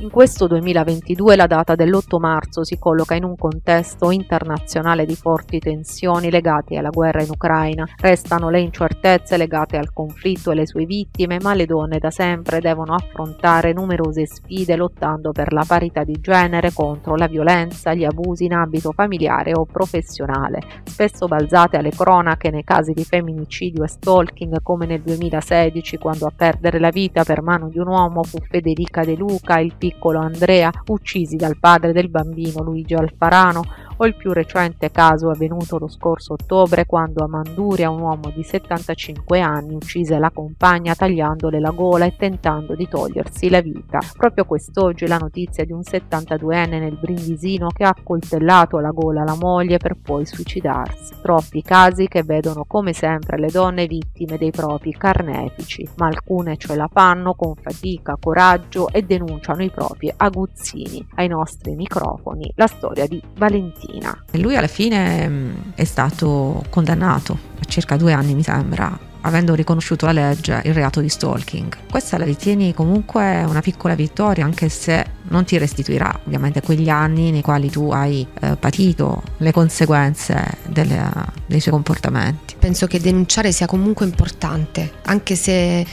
In questo 2022 la data dell'8 marzo si colloca in un contesto internazionale di forti tensioni legate alla guerra in Ucraina. Restano le incertezze legate al conflitto e le sue vittime, ma le donne da sempre devono affrontare numerose sfide lottando per la parità di genere, contro la violenza, gli abusi in ambito familiare o professionale, spesso balzate alle cronache nei casi di femminicidio e stalking come nel 2016 quando a perdere la vita per mano di un uomo fu Federica De Luca, il piccolo Andrea, uccisi dal padre del bambino Luigi Alfarano, o il più recente caso avvenuto lo scorso ottobre quando a Manduria un uomo di 75 anni uccise la compagna tagliandole la gola e tentando di togliersi la vita. Proprio quest'oggi la notizia di un 72enne nel Brindisino che ha coltellato la gola alla moglie per poi suicidarsi. Troppi casi che vedono come sempre le donne vittime dei propri carnefici, ma alcune ce la fanno con fatica, coraggio e denunciano i propri aguzzini. Ai nostri microfoni la storia di Valentina. Cristina. E lui alla fine mm, è stato condannato a circa due anni, mi sembra, avendo riconosciuto la legge il reato di stalking. Questa la ritieni comunque una piccola vittoria, anche se non ti restituirà ovviamente quegli anni nei quali tu hai eh, patito le conseguenze delle, dei suoi comportamenti. Penso che denunciare sia comunque importante, anche se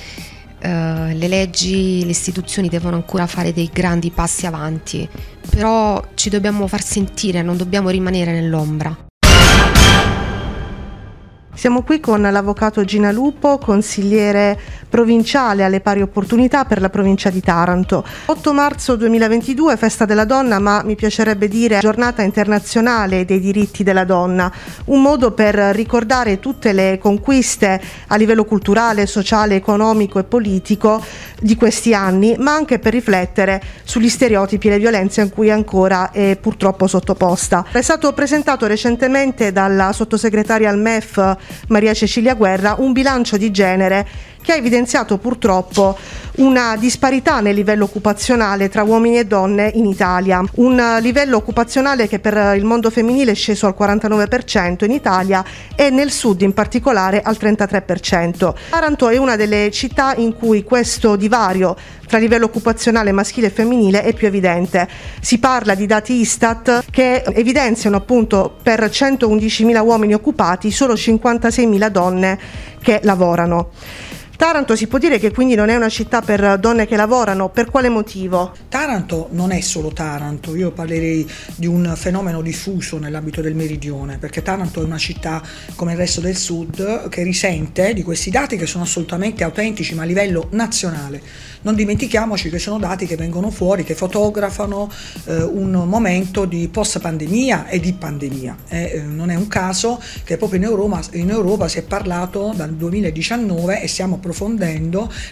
eh, le leggi, le istituzioni devono ancora fare dei grandi passi avanti, però ci dobbiamo far sentire, non dobbiamo rimanere nell'ombra. Siamo qui con l'avvocato Gina Lupo, consigliere provinciale alle pari opportunità per la provincia di Taranto. 8 marzo 2022, festa della donna, ma mi piacerebbe dire giornata internazionale dei diritti della donna, un modo per ricordare tutte le conquiste a livello culturale, sociale, economico e politico di questi anni, ma anche per riflettere sugli stereotipi e le violenze in cui ancora è purtroppo sottoposta. È stato presentato recentemente dalla sottosegretaria al MEF Maria Cecilia Guerra un bilancio di genere che ha evidenziato purtroppo una disparità nel livello occupazionale tra uomini e donne in Italia, un livello occupazionale che per il mondo femminile è sceso al 49% in Italia e nel sud in particolare al 33%. Taranto è una delle città in cui questo divario tra livello occupazionale maschile e femminile è più evidente. Si parla di dati Istat che evidenziano appunto per 111.000 uomini occupati solo 56.000 donne che lavorano. Taranto si può dire che quindi non è una città per donne che lavorano, per quale motivo? Taranto non è solo Taranto, io parlerei di un fenomeno diffuso nell'ambito del meridione, perché Taranto è una città come il resto del sud che risente di questi dati che sono assolutamente autentici ma a livello nazionale. Non dimentichiamoci che sono dati che vengono fuori, che fotografano eh, un momento di post pandemia e di pandemia. Eh, non è un caso che proprio in Europa, in Europa si è parlato dal 2019 e stiamo approfondendo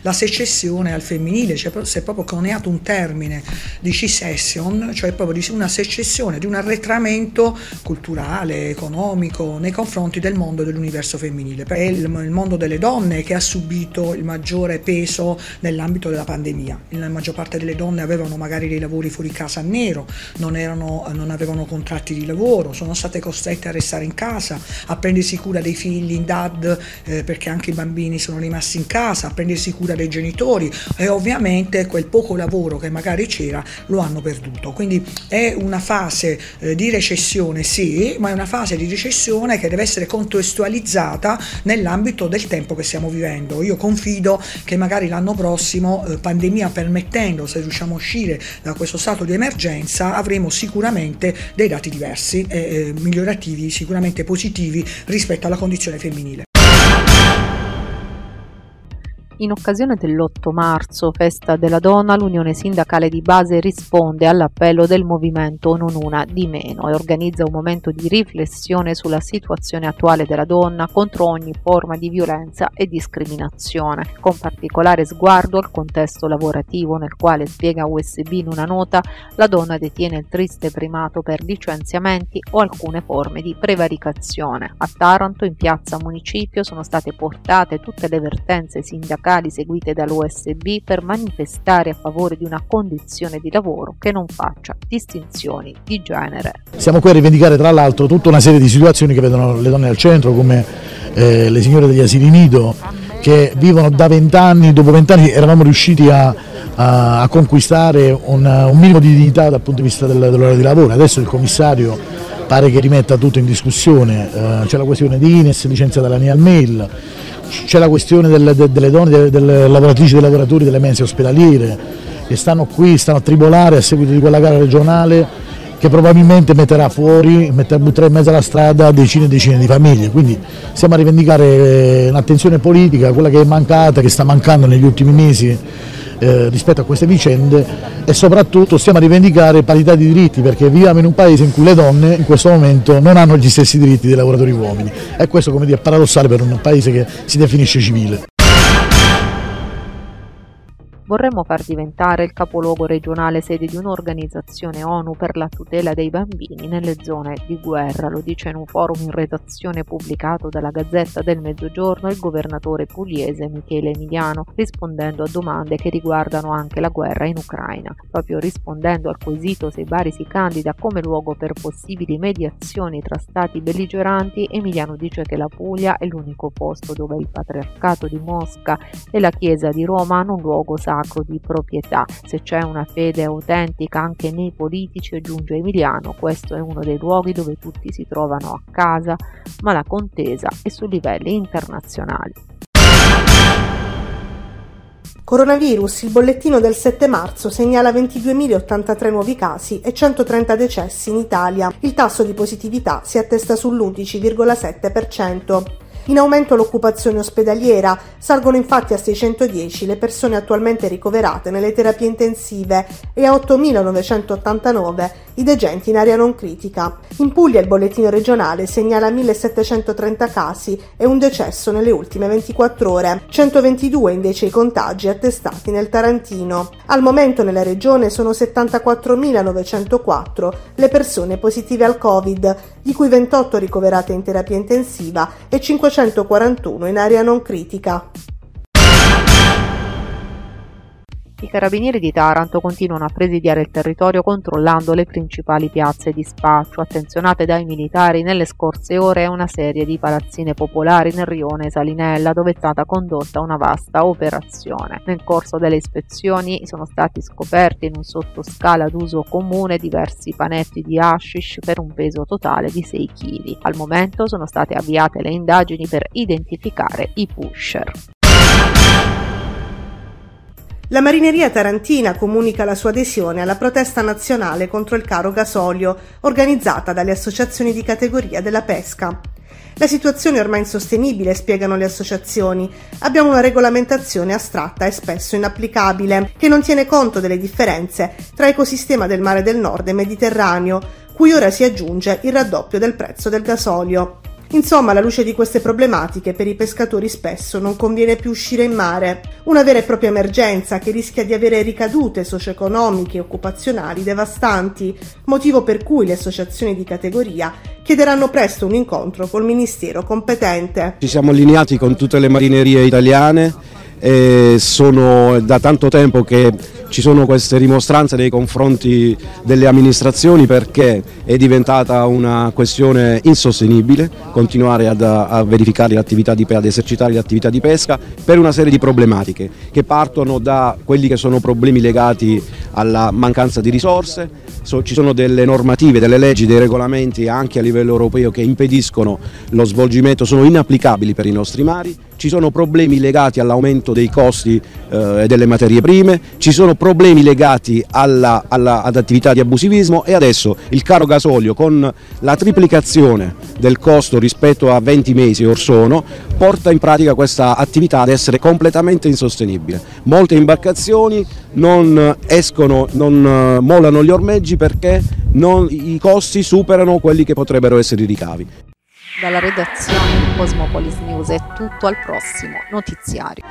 la secessione al femminile, cioè si è proprio coniato un termine di C-session, cioè proprio di una secessione, di un arretramento culturale, economico nei confronti del mondo dell'universo femminile. È il, il mondo delle donne che ha subito il maggiore peso nell'ambito della pandemia. La maggior parte delle donne avevano magari dei lavori fuori casa a nero, non, erano, non avevano contratti di lavoro, sono state costrette a restare in casa, a prendersi cura dei figli in DAD eh, perché anche i bambini sono rimasti in casa, a prendersi cura dei genitori e ovviamente quel poco lavoro che magari c'era lo hanno perduto. Quindi è una fase eh, di recessione, sì, ma è una fase di recessione che deve essere contestualizzata nell'ambito del tempo che stiamo vivendo. Io confido che magari l'anno prossimo, eh, pandemia permettendo, se riusciamo a uscire da questo stato di emergenza, avremo sicuramente dei dati diversi e eh, migliorativi, sicuramente positivi rispetto alla condizione femminile. In occasione dell'8 marzo, festa della donna, l'Unione Sindacale di Base risponde all'appello del movimento Non una di meno e organizza un momento di riflessione sulla situazione attuale della donna contro ogni forma di violenza e discriminazione, con particolare sguardo al contesto lavorativo nel quale, spiega USB in una nota, la donna detiene il triste primato per licenziamenti o alcune forme di prevaricazione. A Taranto, in piazza Municipio, sono state portate tutte le vertenze sindacali locali seguite dall'USB per manifestare a favore di una condizione di lavoro che non faccia distinzioni di genere. Siamo qui a rivendicare tra l'altro tutta una serie di situazioni che vedono le donne al centro come eh, le signore degli asili nido che vivono da vent'anni, dopo vent'anni eravamo riusciti a, a, a conquistare un, un, minimo di dignità dal punto di vista del, dell'ora di lavoro, adesso il commissario pare che rimetta tutto in discussione, eh, c'è la questione di Ines licenziata dalla Nial Mail, c'è la questione delle, delle donne, delle, lavoratrici e dei lavoratori delle mense ospedaliere che stanno qui, stanno a tribolare a seguito di quella gara regionale che probabilmente metterà fuori, butterà in mezzo alla strada decine e decine di famiglie, quindi stiamo a rivendicare eh, un'attenzione politica, quella che è mancata, che sta mancando negli ultimi mesi eh, rispetto a queste vicende e soprattutto stiamo a rivendicare parità di diritti perché viviamo in un paese in cui le donne in questo momento non hanno gli stessi diritti dei lavoratori uomini e questo come dire, è paradossale per un paese che si definisce civile. Vorremmo far diventare il capoluogo regionale sede di un'organizzazione ONU per la tutela dei bambini nelle zone di guerra, lo dice in un forum in redazione pubblicato dalla Gazzetta del Mezzogiorno il governatore pugliese Michele Emiliano, rispondendo a domande che riguardano anche la guerra in Ucraina. Proprio rispondendo al quesito se Bari si candida come luogo per possibili mediazioni tra stati belligeranti, Emiliano dice che la Puglia è l'unico posto dove il patriarcato di Mosca e la Chiesa di Roma hanno un luogo sacro sacro di proprietà. Se c'è una fede autentica anche nei politici, aggiunge Emiliano, questo è uno dei luoghi dove tutti si trovano a casa, ma la contesa è su livelli internazionali. Coronavirus, il bollettino del 7 marzo segnala 22.083 nuovi casi e 130 decessi in Italia. Il tasso di positività si attesta sull'11,7%. In aumento l'occupazione ospedaliera, salgono infatti a 610 le persone attualmente ricoverate nelle terapie intensive e a 8.989 i degenti in area non critica. In Puglia il bollettino regionale segnala 1.730 casi e un decesso nelle ultime 24 ore, 122 invece i contagi attestati nel Tarantino. Al momento nella regione sono 74.904 le persone positive al Covid, di cui 28 ricoverate in terapia intensiva e 541 in area non critica. I carabinieri di Taranto continuano a presidiare il territorio controllando le principali piazze di spaccio. Attenzionate dai militari nelle scorse ore una serie di palazzine popolari nel rione Salinella dove è stata condotta una vasta operazione. Nel corso delle ispezioni sono stati scoperti in un sottoscala d'uso comune diversi panetti di hashish per un peso totale di 6 kg. Al momento sono state avviate le indagini per identificare i pusher. La Marineria Tarantina comunica la sua adesione alla protesta nazionale contro il caro gasolio organizzata dalle associazioni di categoria della pesca. La situazione è ormai insostenibile, spiegano le associazioni. Abbiamo una regolamentazione astratta e spesso inapplicabile, che non tiene conto delle differenze tra ecosistema del mare del nord e Mediterraneo, cui ora si aggiunge il raddoppio del prezzo del gasolio. Insomma, alla luce di queste problematiche, per i pescatori spesso non conviene più uscire in mare. Una vera e propria emergenza che rischia di avere ricadute socio-economiche e occupazionali devastanti, motivo per cui le associazioni di categoria chiederanno presto un incontro col Ministero competente. Ci siamo allineati con tutte le marinerie italiane e sono da tanto tempo che ci sono queste rimostranze nei confronti delle amministrazioni perché è diventata una questione insostenibile continuare ad, a verificare l'attività di ad esercitare le attività di pesca per una serie di problematiche che partono da quelli che sono problemi legati alla mancanza di risorse, so, ci sono delle normative, delle leggi, dei regolamenti anche a livello europeo che impediscono lo svolgimento, sono inapplicabili per i nostri mari, ci sono problemi legati all'aumento dei costi eh, delle materie prime, ci sono problemi legati alla, alla, ad attività di abusivismo e adesso il caro gasolio con la triplicazione del costo rispetto a 20 mesi or sono porta in pratica questa attività ad essere completamente insostenibile. Molte imbarcazioni non escono, non eh, mollano gli ormeggi perché non, i costi superano quelli che potrebbero essere i ricavi. Dalla redazione Cosmopolis News è tutto al prossimo notiziario.